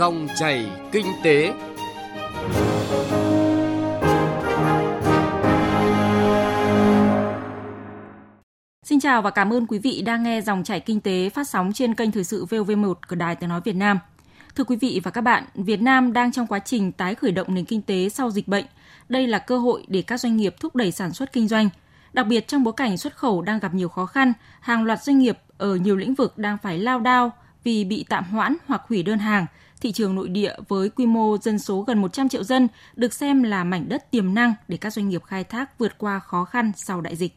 Dòng chảy kinh tế. Xin chào và cảm ơn quý vị đang nghe dòng chảy kinh tế phát sóng trên kênh Thời sự VOV1 của Đài Tiếng Nói Việt Nam. Thưa quý vị và các bạn, Việt Nam đang trong quá trình tái khởi động nền kinh tế sau dịch bệnh. Đây là cơ hội để các doanh nghiệp thúc đẩy sản xuất kinh doanh. Đặc biệt trong bối cảnh xuất khẩu đang gặp nhiều khó khăn, hàng loạt doanh nghiệp ở nhiều lĩnh vực đang phải lao đao vì bị tạm hoãn hoặc hủy đơn hàng. Thị trường nội địa với quy mô dân số gần 100 triệu dân được xem là mảnh đất tiềm năng để các doanh nghiệp khai thác vượt qua khó khăn sau đại dịch.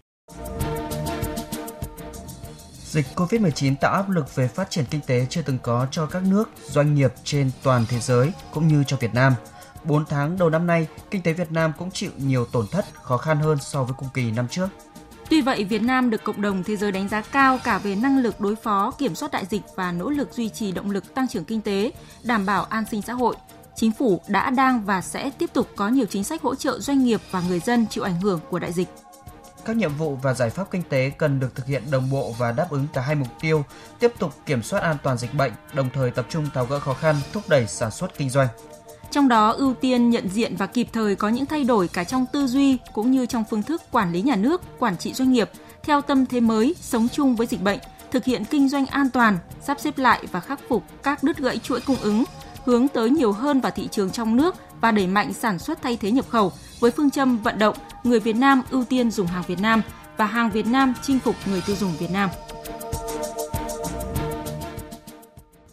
Dịch COVID-19 tạo áp lực về phát triển kinh tế chưa từng có cho các nước, doanh nghiệp trên toàn thế giới cũng như cho Việt Nam. 4 tháng đầu năm nay, kinh tế Việt Nam cũng chịu nhiều tổn thất, khó khăn hơn so với cùng kỳ năm trước. Tuy vậy, Việt Nam được cộng đồng thế giới đánh giá cao cả về năng lực đối phó, kiểm soát đại dịch và nỗ lực duy trì động lực tăng trưởng kinh tế, đảm bảo an sinh xã hội. Chính phủ đã đang và sẽ tiếp tục có nhiều chính sách hỗ trợ doanh nghiệp và người dân chịu ảnh hưởng của đại dịch. Các nhiệm vụ và giải pháp kinh tế cần được thực hiện đồng bộ và đáp ứng cả hai mục tiêu, tiếp tục kiểm soát an toàn dịch bệnh, đồng thời tập trung tháo gỡ khó khăn, thúc đẩy sản xuất kinh doanh. Trong đó ưu tiên nhận diện và kịp thời có những thay đổi cả trong tư duy cũng như trong phương thức quản lý nhà nước, quản trị doanh nghiệp theo tâm thế mới, sống chung với dịch bệnh, thực hiện kinh doanh an toàn, sắp xếp lại và khắc phục các đứt gãy chuỗi cung ứng, hướng tới nhiều hơn vào thị trường trong nước và đẩy mạnh sản xuất thay thế nhập khẩu với phương châm vận động người Việt Nam ưu tiên dùng hàng Việt Nam và hàng Việt Nam chinh phục người tiêu dùng Việt Nam.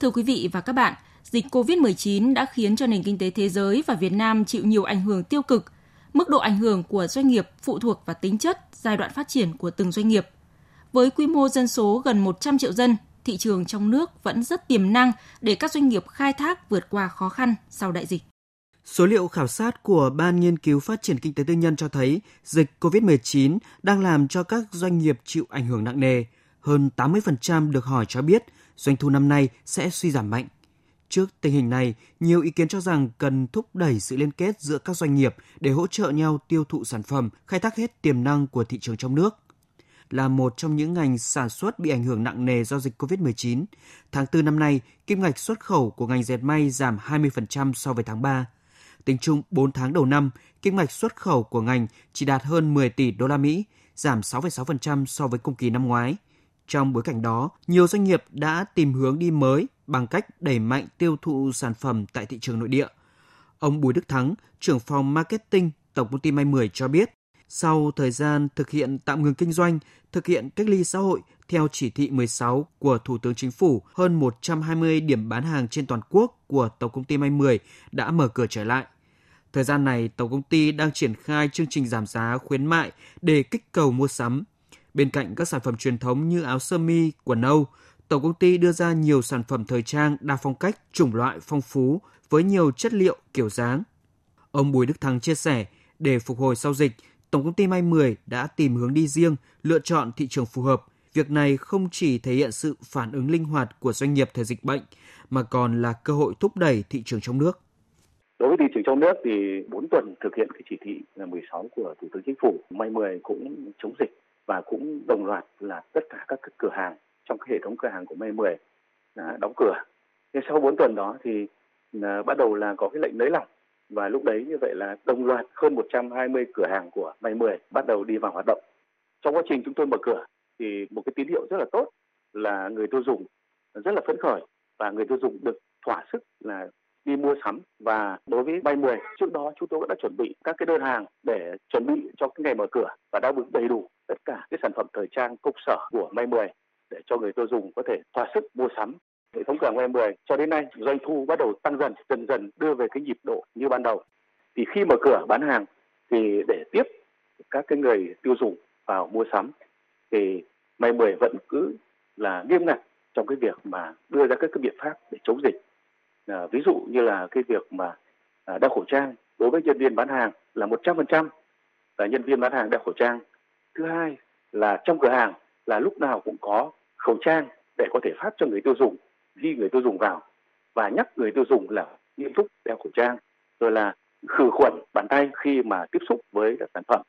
Thưa quý vị và các bạn, dịch COVID-19 đã khiến cho nền kinh tế thế giới và Việt Nam chịu nhiều ảnh hưởng tiêu cực. Mức độ ảnh hưởng của doanh nghiệp phụ thuộc vào tính chất, giai đoạn phát triển của từng doanh nghiệp. Với quy mô dân số gần 100 triệu dân, thị trường trong nước vẫn rất tiềm năng để các doanh nghiệp khai thác vượt qua khó khăn sau đại dịch. Số liệu khảo sát của Ban Nghiên cứu Phát triển Kinh tế Tư nhân cho thấy dịch COVID-19 đang làm cho các doanh nghiệp chịu ảnh hưởng nặng nề. Hơn 80% được hỏi cho biết doanh thu năm nay sẽ suy giảm mạnh. Trước tình hình này, nhiều ý kiến cho rằng cần thúc đẩy sự liên kết giữa các doanh nghiệp để hỗ trợ nhau tiêu thụ sản phẩm, khai thác hết tiềm năng của thị trường trong nước. Là một trong những ngành sản xuất bị ảnh hưởng nặng nề do dịch COVID-19, tháng 4 năm nay, kim ngạch xuất khẩu của ngành dệt may giảm 20% so với tháng 3. Tính chung 4 tháng đầu năm, kim ngạch xuất khẩu của ngành chỉ đạt hơn 10 tỷ đô la Mỹ, giảm 6,6% so với cùng kỳ năm ngoái. Trong bối cảnh đó, nhiều doanh nghiệp đã tìm hướng đi mới bằng cách đẩy mạnh tiêu thụ sản phẩm tại thị trường nội địa. Ông Bùi Đức Thắng, trưởng phòng marketing Tổng công ty May 10 cho biết, sau thời gian thực hiện tạm ngừng kinh doanh, thực hiện cách ly xã hội theo chỉ thị 16 của Thủ tướng Chính phủ, hơn 120 điểm bán hàng trên toàn quốc của Tổng công ty May 10 đã mở cửa trở lại. Thời gian này, Tổng công ty đang triển khai chương trình giảm giá khuyến mại để kích cầu mua sắm. Bên cạnh các sản phẩm truyền thống như áo sơ mi, quần âu, Tổng công ty đưa ra nhiều sản phẩm thời trang đa phong cách, chủng loại phong phú với nhiều chất liệu, kiểu dáng. Ông Bùi Đức Thắng chia sẻ, để phục hồi sau dịch, Tổng công ty May 10 đã tìm hướng đi riêng, lựa chọn thị trường phù hợp. Việc này không chỉ thể hiện sự phản ứng linh hoạt của doanh nghiệp thời dịch bệnh, mà còn là cơ hội thúc đẩy thị trường trong nước. Đối với thị trường trong nước thì 4 tuần thực hiện cái chỉ thị 16 của Thủ tướng Chính phủ, May 10 cũng chống dịch và cũng đồng loạt là tất cả các cửa hàng trong cái hệ thống cửa hàng của May 10 đã đóng cửa. Thế sau 4 tuần đó thì là bắt đầu là có cái lệnh nới lỏng và lúc đấy như vậy là đồng loạt hơn 120 cửa hàng của May 10 bắt đầu đi vào hoạt động. Trong quá trình chúng tôi mở cửa thì một cái tín hiệu rất là tốt là người tiêu dùng rất là phấn khởi và người tiêu dùng được thỏa sức là đi mua sắm. Và đối với May 10 trước đó chúng tôi đã chuẩn bị các cái đơn hàng để chuẩn bị cho cái ngày mở cửa và đáp ứng đầy đủ tất cả cái sản phẩm thời trang công sở của May 10 để cho người tiêu dùng có thể thỏa sức mua sắm. Hệ thống cửa May 10 cho đến nay doanh thu bắt đầu tăng dần dần dần đưa về cái nhịp độ như ban đầu. Thì khi mở cửa bán hàng thì để tiếp các cái người tiêu dùng vào mua sắm thì May 10 vẫn cứ là nghiêm ngặt trong cái việc mà đưa ra các cái biện pháp để chống dịch à, ví dụ như là cái việc mà à, đeo khẩu trang đối với nhân viên bán hàng là 100% là nhân viên bán hàng đeo khẩu trang thứ hai là trong cửa hàng là lúc nào cũng có khẩu trang để có thể phát cho người tiêu dùng khi người tiêu dùng vào và nhắc người tiêu dùng là nghiêm túc đeo khẩu trang rồi là khử khuẩn bàn tay khi mà tiếp xúc với các sản phẩm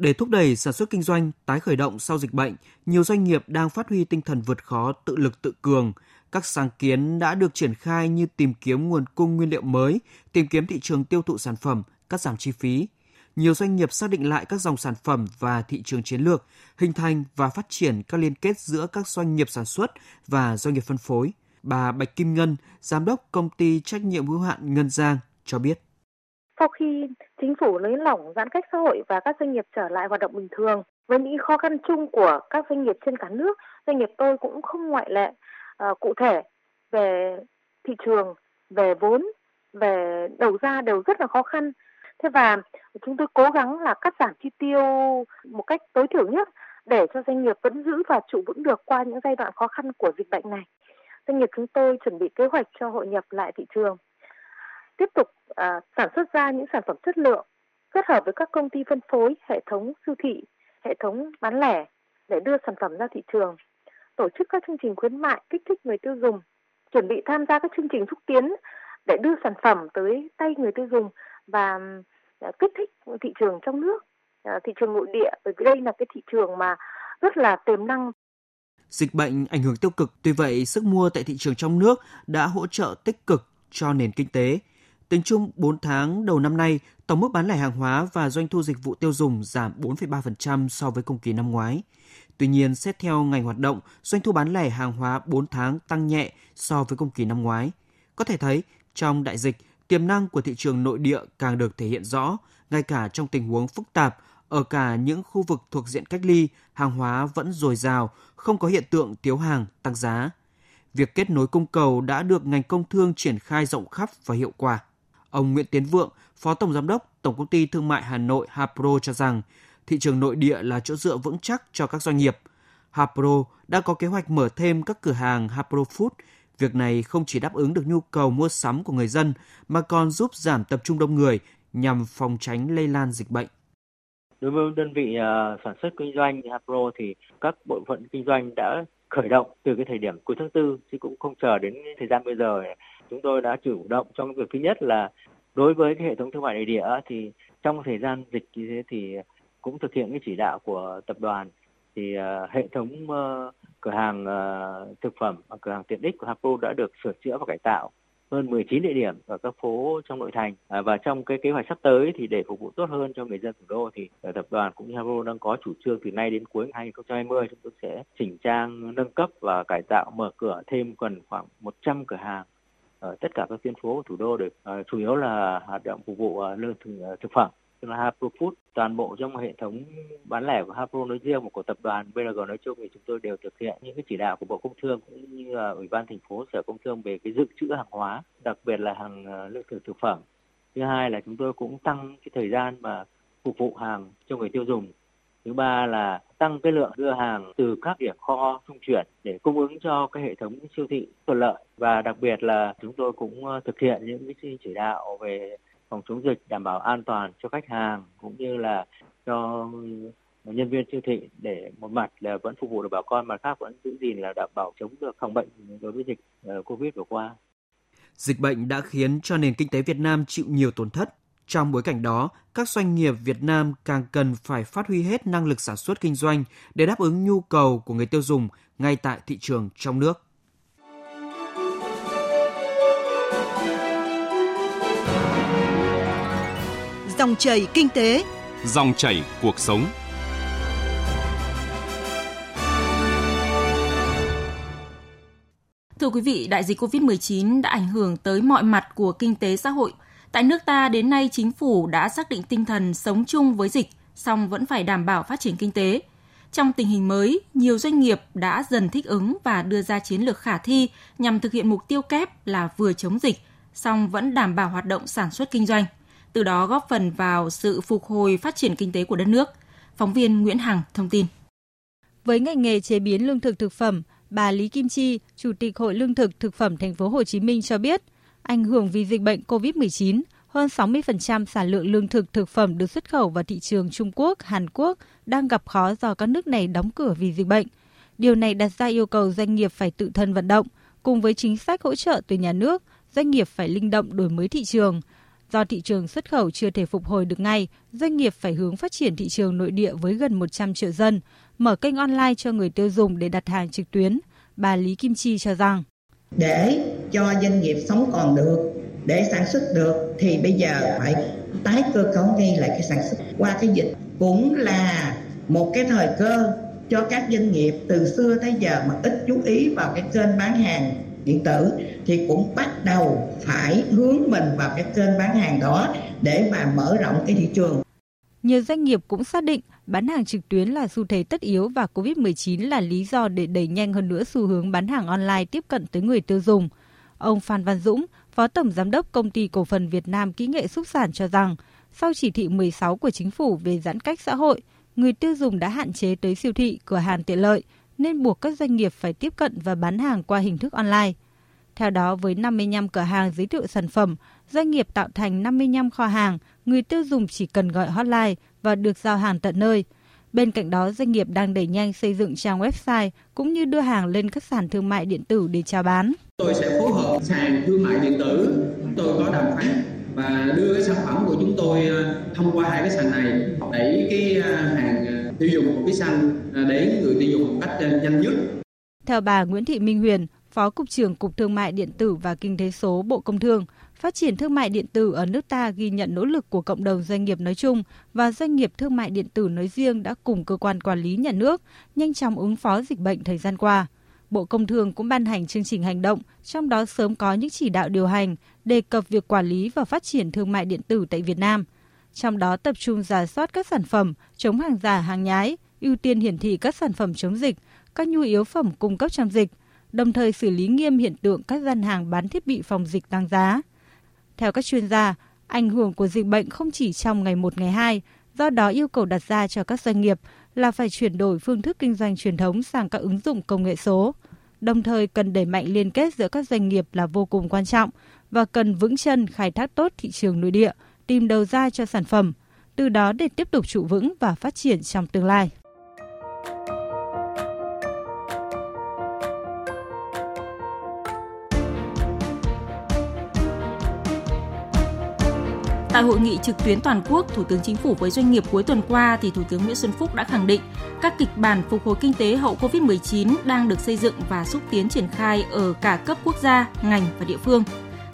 để thúc đẩy sản xuất kinh doanh tái khởi động sau dịch bệnh, nhiều doanh nghiệp đang phát huy tinh thần vượt khó, tự lực tự cường. Các sáng kiến đã được triển khai như tìm kiếm nguồn cung nguyên liệu mới, tìm kiếm thị trường tiêu thụ sản phẩm, cắt giảm chi phí. Nhiều doanh nghiệp xác định lại các dòng sản phẩm và thị trường chiến lược, hình thành và phát triển các liên kết giữa các doanh nghiệp sản xuất và doanh nghiệp phân phối. Bà Bạch Kim Ngân, giám đốc công ty trách nhiệm hữu hạn Ngân Giang cho biết. Sau khi chính phủ nới lỏng giãn cách xã hội và các doanh nghiệp trở lại hoạt động bình thường, với những khó khăn chung của các doanh nghiệp trên cả nước, doanh nghiệp tôi cũng không ngoại lệ. Ờ, cụ thể về thị trường, về vốn, về đầu ra đều rất là khó khăn. Thế và chúng tôi cố gắng là cắt giảm chi tiêu một cách tối thiểu nhất để cho doanh nghiệp vẫn giữ và trụ vững được qua những giai đoạn khó khăn của dịch bệnh này. Doanh nghiệp chúng tôi chuẩn bị kế hoạch cho hội nhập lại thị trường, tiếp tục à, sản xuất ra những sản phẩm chất lượng, kết hợp với các công ty phân phối, hệ thống siêu thị, hệ thống bán lẻ để đưa sản phẩm ra thị trường, tổ chức các chương trình khuyến mại kích thích người tiêu dùng, chuẩn bị tham gia các chương trình xúc tiến để đưa sản phẩm tới tay người tiêu dùng và ờ, kích thích thị trường trong nước, ờ, thị trường nội địa bởi vì đây là cái thị trường mà rất là tiềm năng. Dịch bệnh ảnh hưởng tiêu cực, tuy vậy sức mua tại thị trường trong nước đã hỗ trợ tích cực cho nền kinh tế. Tính chung 4 tháng đầu năm nay, tổng mức bán lẻ hàng hóa và doanh thu dịch vụ tiêu dùng giảm 4,3% so với cùng kỳ năm ngoái. Tuy nhiên, xét theo ngành hoạt động, doanh thu bán lẻ hàng hóa 4 tháng tăng nhẹ so với cùng kỳ năm ngoái. Có thể thấy, trong đại dịch, tiềm năng của thị trường nội địa càng được thể hiện rõ, ngay cả trong tình huống phức tạp, ở cả những khu vực thuộc diện cách ly, hàng hóa vẫn dồi dào, không có hiện tượng thiếu hàng, tăng giá. Việc kết nối cung cầu đã được ngành công thương triển khai rộng khắp và hiệu quả. Ông Nguyễn Tiến Vượng, Phó Tổng Giám đốc Tổng Công ty Thương mại Hà Nội Hapro cho rằng thị trường nội địa là chỗ dựa vững chắc cho các doanh nghiệp. Hapro đã có kế hoạch mở thêm các cửa hàng Hapro Food. Việc này không chỉ đáp ứng được nhu cầu mua sắm của người dân mà còn giúp giảm tập trung đông người nhằm phòng tránh lây lan dịch bệnh. Đối với đơn vị à, sản xuất kinh doanh Hapro thì các bộ phận kinh doanh đã khởi động từ cái thời điểm cuối tháng tư chứ cũng không chờ đến thời gian bây giờ chúng tôi đã chủ động trong việc thứ nhất là đối với cái hệ thống thương mại nội địa thì trong thời gian dịch như thế thì cũng thực hiện cái chỉ đạo của tập đoàn. Thì uh, hệ thống uh, cửa hàng uh, thực phẩm và cửa hàng tiện ích của Hapro đã được sửa chữa và cải tạo hơn 19 địa điểm ở các phố trong nội thành. À, và trong cái kế hoạch sắp tới thì để phục vụ tốt hơn cho người dân thủ đô thì tập đoàn cũng như Hapro đang có chủ trương từ nay đến cuối 2020 chúng tôi sẽ chỉnh trang nâng cấp và cải tạo mở cửa thêm gần khoảng 100 cửa hàng ở tất cả các tuyến phố của thủ đô được à, ờ, chủ yếu là hoạt động phục vụ ờ, lương thực, thực phẩm tức là Hapro Food toàn bộ trong hệ thống bán lẻ của Hapro nói riêng và của tập đoàn BLG nói chung thì chúng tôi đều thực hiện những cái chỉ đạo của Bộ Công Thương cũng như là Ủy ban thành phố Sở Công Thương về cái dự trữ hàng hóa, đặc biệt là hàng lương thực thực phẩm. Thứ hai là chúng tôi cũng tăng cái thời gian mà phục vụ hàng cho người tiêu dùng thứ ba là tăng cái lượng đưa hàng từ các điểm kho trung chuyển để cung ứng cho cái hệ thống siêu thị thuận lợi và đặc biệt là chúng tôi cũng ờ, thực hiện những cái chỉ đạo về phòng chống dịch đảm bảo an toàn cho khách hàng cũng như là cho nhân viên siêu thị để một mặt là vẫn phục vụ được bà con mà khác vẫn giữ gìn là đảm bảo chống được phòng bệnh đối với dịch ờ, covid vừa qua. Dịch bệnh đã khiến cho nền kinh tế Việt Nam chịu nhiều tổn thất trong bối cảnh đó, các doanh nghiệp Việt Nam càng cần phải phát huy hết năng lực sản xuất kinh doanh để đáp ứng nhu cầu của người tiêu dùng ngay tại thị trường trong nước. Dòng chảy kinh tế, dòng chảy cuộc sống. Thưa quý vị, đại dịch COVID-19 đã ảnh hưởng tới mọi mặt của kinh tế xã hội – Tại nước ta đến nay chính phủ đã xác định tinh thần sống chung với dịch, song vẫn phải đảm bảo phát triển kinh tế. Trong tình hình mới, nhiều doanh nghiệp đã dần thích ứng và đưa ra chiến lược khả thi nhằm thực hiện mục tiêu kép là vừa chống dịch, song vẫn đảm bảo hoạt động sản xuất kinh doanh, từ đó góp phần vào sự phục hồi phát triển kinh tế của đất nước. Phóng viên Nguyễn Hằng thông tin. Với ngành nghề chế biến lương thực thực phẩm, bà Lý Kim Chi, Chủ tịch Hội Lương thực Thực phẩm Thành phố Hồ Chí Minh cho biết, Ảnh hưởng vì dịch bệnh COVID-19, hơn 60% sản lượng lương thực thực phẩm được xuất khẩu vào thị trường Trung Quốc, Hàn Quốc đang gặp khó do các nước này đóng cửa vì dịch bệnh. Điều này đặt ra yêu cầu doanh nghiệp phải tự thân vận động, cùng với chính sách hỗ trợ từ nhà nước, doanh nghiệp phải linh động đổi mới thị trường. Do thị trường xuất khẩu chưa thể phục hồi được ngay, doanh nghiệp phải hướng phát triển thị trường nội địa với gần 100 triệu dân, mở kênh online cho người tiêu dùng để đặt hàng trực tuyến. Bà Lý Kim Chi cho rằng Để cho doanh nghiệp sống còn được, để sản xuất được thì bây giờ phải tái cơ cấu ngay lại cái sản xuất qua cái dịch cũng là một cái thời cơ cho các doanh nghiệp từ xưa tới giờ mà ít chú ý vào cái kênh bán hàng điện tử thì cũng bắt đầu phải hướng mình vào cái kênh bán hàng đó để mà mở rộng cái thị trường. Nhiều doanh nghiệp cũng xác định bán hàng trực tuyến là xu thế tất yếu và COVID-19 là lý do để đẩy nhanh hơn nữa xu hướng bán hàng online tiếp cận tới người tiêu dùng. Ông Phan Văn Dũng, Phó Tổng Giám đốc Công ty Cổ phần Việt Nam Kỹ nghệ Xúc sản cho rằng, sau chỉ thị 16 của chính phủ về giãn cách xã hội, người tiêu dùng đã hạn chế tới siêu thị, cửa hàng tiện lợi, nên buộc các doanh nghiệp phải tiếp cận và bán hàng qua hình thức online. Theo đó, với 55 cửa hàng giới thiệu sản phẩm, doanh nghiệp tạo thành 55 kho hàng, người tiêu dùng chỉ cần gọi hotline và được giao hàng tận nơi. Bên cạnh đó, doanh nghiệp đang đẩy nhanh xây dựng trang website cũng như đưa hàng lên các sàn thương mại điện tử để chào bán. Tôi sẽ phối hợp sàn thương mại điện tử, tôi có đàm phán và đưa cái sản phẩm của chúng tôi ờ, thông qua hai cái sàn này đẩy cái ờ, hàng ờ, tiêu dùng của Xanh đến người tiêu dùng một cách nhanh nhất. Theo bà Nguyễn Thị Minh Huyền, Phó Cục trưởng Cục Thương mại Điện tử và Kinh tế số Bộ Công Thương, phát triển thương mại điện tử ở nước ta ghi nhận nỗ lực của cộng đồng doanh nghiệp nói chung và doanh nghiệp thương mại điện tử nói riêng đã cùng cơ quan quản lý nhà nước nhanh chóng ứng phó dịch bệnh thời gian qua. Bộ Công Thương cũng ban hành chương trình hành động, trong đó sớm có những chỉ đạo điều hành đề cập việc quản lý và phát triển thương mại điện tử tại Việt Nam. Trong đó tập trung giả soát các sản phẩm chống hàng giả hàng nhái, ưu tiên hiển thị các sản phẩm chống dịch, các nhu yếu phẩm cung cấp trong dịch, đồng thời xử lý nghiêm hiện tượng các gian hàng bán thiết bị phòng dịch tăng giá. Theo các chuyên gia, ảnh hưởng của dịch bệnh không chỉ trong ngày 1 ngày 2, do đó yêu cầu đặt ra cho các doanh nghiệp là phải chuyển đổi phương thức kinh doanh truyền thống sang các ứng dụng công nghệ số. Đồng thời cần đẩy mạnh liên kết giữa các doanh nghiệp là vô cùng quan trọng và cần vững chân khai thác tốt thị trường nội địa, tìm đầu ra cho sản phẩm, từ đó để tiếp tục trụ vững và phát triển trong tương lai. Tại hội nghị trực tuyến toàn quốc Thủ tướng Chính phủ với doanh nghiệp cuối tuần qua thì Thủ tướng Nguyễn Xuân Phúc đã khẳng định các kịch bản phục hồi kinh tế hậu Covid-19 đang được xây dựng và xúc tiến triển khai ở cả cấp quốc gia, ngành và địa phương.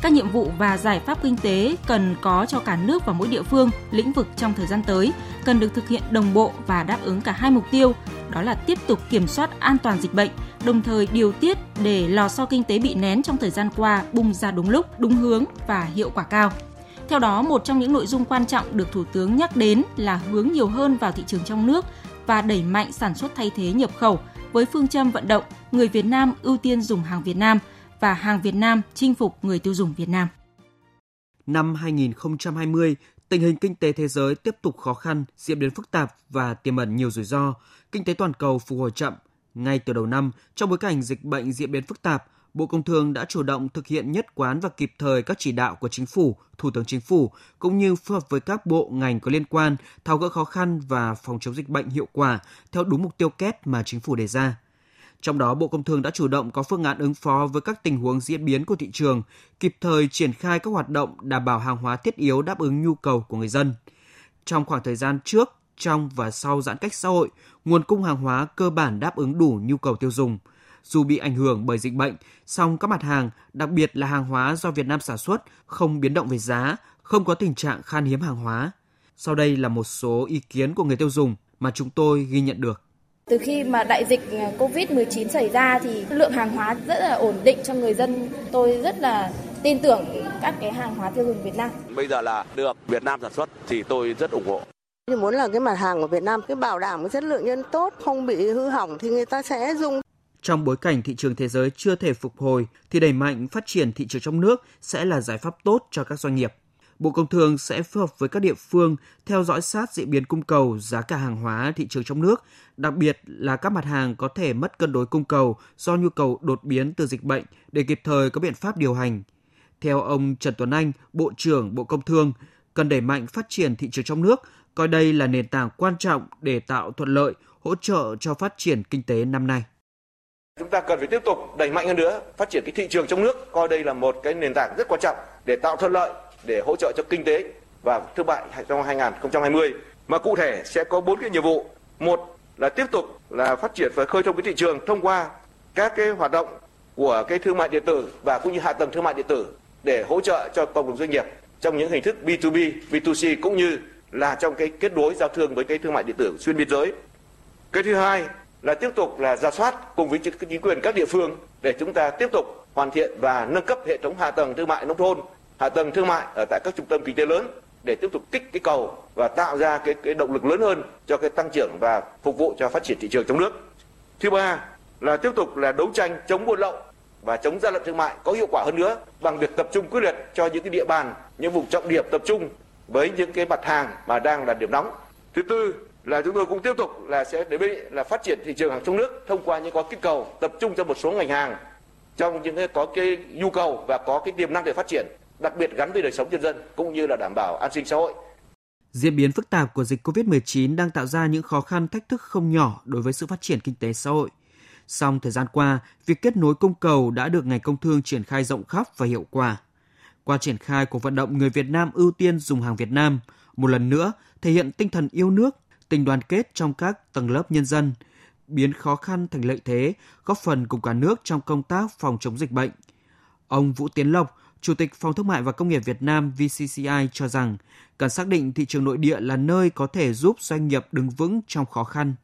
Các nhiệm vụ và giải pháp kinh tế cần có cho cả nước và mỗi địa phương, lĩnh vực trong thời gian tới cần được thực hiện đồng bộ và đáp ứng cả hai mục tiêu, đó là tiếp tục kiểm soát an toàn dịch bệnh, đồng thời điều tiết để lò xo kinh tế bị nén trong thời gian qua bung ra đúng lúc, đúng hướng và hiệu quả cao. Theo đó, một trong những nội dung quan trọng được Thủ tướng nhắc đến là hướng nhiều hơn vào thị trường trong nước và đẩy mạnh sản xuất thay thế nhập khẩu với phương châm vận động người Việt Nam ưu tiên dùng hàng Việt Nam và hàng Việt Nam chinh phục người tiêu dùng Việt Nam. Năm 2020, tình hình kinh tế thế giới tiếp tục khó khăn, diễn biến phức tạp và tiềm ẩn nhiều rủi ro. Kinh tế toàn cầu phục hồi chậm. Ngay từ đầu năm, trong bối cảnh dịch bệnh diễn biến phức tạp, Bộ Công Thương đã chủ động thực hiện nhất quán và kịp thời các chỉ đạo của Chính phủ, Thủ tướng Chính phủ, cũng như phối hợp với các bộ ngành có liên quan tháo gỡ khó khăn và phòng chống dịch bệnh hiệu quả theo đúng mục tiêu kép mà Chính phủ đề ra. Trong đó, Bộ Công Thương đã chủ động có phương án ứng phó với các tình huống diễn biến của thị trường, kịp thời triển khai các hoạt động đảm bảo hàng hóa thiết yếu đáp ứng nhu cầu của người dân. Trong khoảng thời gian trước, trong và sau giãn cách xã hội, nguồn cung hàng hóa cơ bản đáp ứng đủ nhu cầu tiêu dùng – dù bị ảnh hưởng bởi dịch bệnh, song các mặt hàng, đặc biệt là hàng hóa do Việt Nam sản xuất, không biến động về giá, không có tình trạng khan hiếm hàng hóa. Sau đây là một số ý kiến của người tiêu dùng mà chúng tôi ghi nhận được. Từ khi mà đại dịch Covid-19 xảy ra thì lượng hàng hóa rất là ổn định cho người dân. Tôi rất là tin tưởng các cái hàng hóa tiêu dùng Việt Nam. Bây giờ là được Việt Nam sản xuất thì tôi rất ủng hộ. Thì muốn là cái mặt hàng của Việt Nam cái bảo đảm cái chất lượng nhân tốt, không bị hư hỏng thì người ta sẽ dùng. Trong bối cảnh thị trường thế giới chưa thể phục hồi thì đẩy mạnh phát triển thị trường trong nước sẽ là giải pháp tốt cho các doanh nghiệp. Bộ Công Thương sẽ phối hợp với các địa phương theo dõi sát diễn biến cung cầu, giá cả hàng hóa thị trường trong nước, đặc biệt là các mặt hàng có thể mất cân đối cung cầu do nhu cầu đột biến từ dịch bệnh để kịp thời có biện pháp điều hành. Theo ông Trần Tuấn Anh, Bộ trưởng Bộ Công Thương, cần đẩy mạnh phát triển thị trường trong nước, coi đây là nền tảng quan trọng để tạo thuận lợi, hỗ trợ cho phát triển kinh tế năm nay. Chúng ta cần phải tiếp tục đẩy mạnh hơn nữa phát triển cái thị trường trong nước, coi đây là một cái nền tảng rất quan trọng để tạo thuận lợi để hỗ trợ cho kinh tế và thương mại trong 2020. Mà cụ thể sẽ có bốn cái nhiệm vụ. Một là tiếp tục là phát triển và khơi thông cái thị trường thông qua các cái hoạt động của cái thương mại điện tử và cũng như hạ tầng thương mại điện tử để hỗ trợ cho cộng đồng doanh nghiệp trong những hình thức B2B, B2C cũng như là trong cái kết nối giao thương với cái thương mại điện tử xuyên biên giới. Cái thứ hai là tiếp tục là ra soát cùng với chính quyền các địa phương để chúng ta tiếp tục hoàn thiện và nâng cấp hệ thống hạ tầng thương mại nông thôn, hạ tầng thương mại ở tại các trung tâm kinh tế lớn để tiếp tục kích cái cầu và tạo ra cái cái động lực lớn hơn cho cái tăng trưởng và phục vụ cho phát triển thị trường trong nước. Thứ ba là tiếp tục là đấu tranh chống buôn lậu và chống gian lận thương mại có hiệu quả hơn nữa bằng việc tập trung quyết liệt cho những cái địa bàn, những vùng trọng điểm tập trung với những cái mặt hàng mà đang là điểm nóng. Thứ tư là chúng tôi cũng tiếp tục là sẽ để là phát triển thị trường hàng trong nước thông qua những có kích cầu tập trung cho một số ngành hàng trong những cái có cái nhu cầu và có cái tiềm năng để phát triển, đặc biệt gắn với đời sống nhân dân cũng như là đảm bảo an sinh xã hội. Diễn biến phức tạp của dịch COVID-19 đang tạo ra những khó khăn thách thức không nhỏ đối với sự phát triển kinh tế xã hội. Song thời gian qua, việc kết nối cung cầu đã được ngành công thương triển khai rộng khắp và hiệu quả. Qua triển khai của vận động người Việt Nam ưu tiên dùng hàng Việt Nam, một lần nữa thể hiện tinh thần yêu nước, tình đoàn kết trong các tầng lớp nhân dân, biến khó khăn thành lợi thế, góp phần cùng cả nước trong công tác phòng chống dịch bệnh. Ông Vũ Tiến Lộc, Chủ tịch Phòng Thương mại và Công nghiệp Việt Nam VCCI cho rằng, cần xác định thị trường nội địa là nơi có thể giúp doanh nghiệp đứng vững trong khó khăn.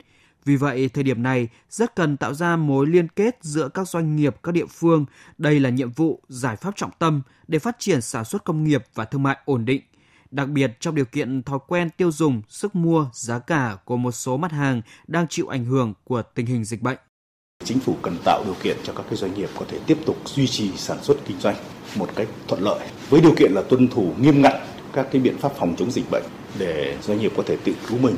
Vì vậy, thời điểm này rất cần tạo ra mối liên kết giữa các doanh nghiệp các địa phương. Đây là nhiệm vụ, giải pháp trọng tâm để phát triển sản xuất công nghiệp và thương mại ổn định đặc biệt trong điều kiện thói quen tiêu dùng, sức mua, giá cả của một số mặt hàng đang chịu ảnh hưởng của tình hình dịch bệnh. Chính phủ cần tạo điều kiện cho các cái doanh nghiệp có thể tiếp tục duy trì sản xuất kinh doanh một cách thuận lợi với điều kiện là tuân thủ nghiêm ngặt các cái biện pháp phòng chống dịch bệnh để doanh nghiệp có thể tự cứu mình,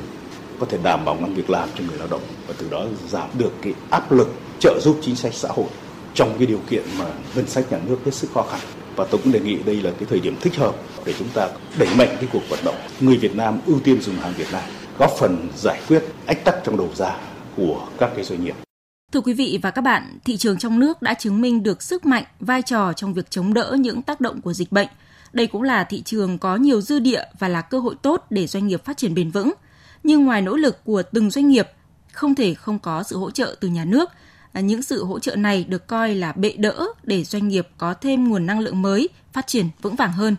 có thể đảm bảo năng việc làm cho người lao động và từ đó giảm được cái áp lực trợ giúp chính sách xã hội trong cái điều kiện mà ngân sách nhà nước hết sức khó khăn và tôi cũng đề nghị đây là cái thời điểm thích hợp để chúng ta đẩy mạnh cái cuộc vận động người Việt Nam ưu tiên dùng hàng Việt Nam góp phần giải quyết ách tắc trong đầu ra của các cái doanh nghiệp. Thưa quý vị và các bạn, thị trường trong nước đã chứng minh được sức mạnh, vai trò trong việc chống đỡ những tác động của dịch bệnh. Đây cũng là thị trường có nhiều dư địa và là cơ hội tốt để doanh nghiệp phát triển bền vững. Nhưng ngoài nỗ lực của từng doanh nghiệp, không thể không có sự hỗ trợ từ nhà nước – À, những sự hỗ trợ này được coi là bệ đỡ để doanh nghiệp có thêm nguồn năng lượng mới, phát triển vững vàng hơn.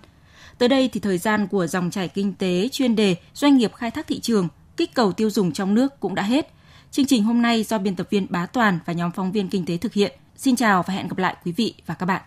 Tới đây thì thời gian của dòng chảy kinh tế chuyên đề doanh nghiệp khai thác thị trường, kích cầu tiêu dùng trong nước cũng đã hết. Chương trình hôm nay do biên tập viên Bá Toàn và nhóm phóng viên kinh tế thực hiện. Xin chào và hẹn gặp lại quý vị và các bạn.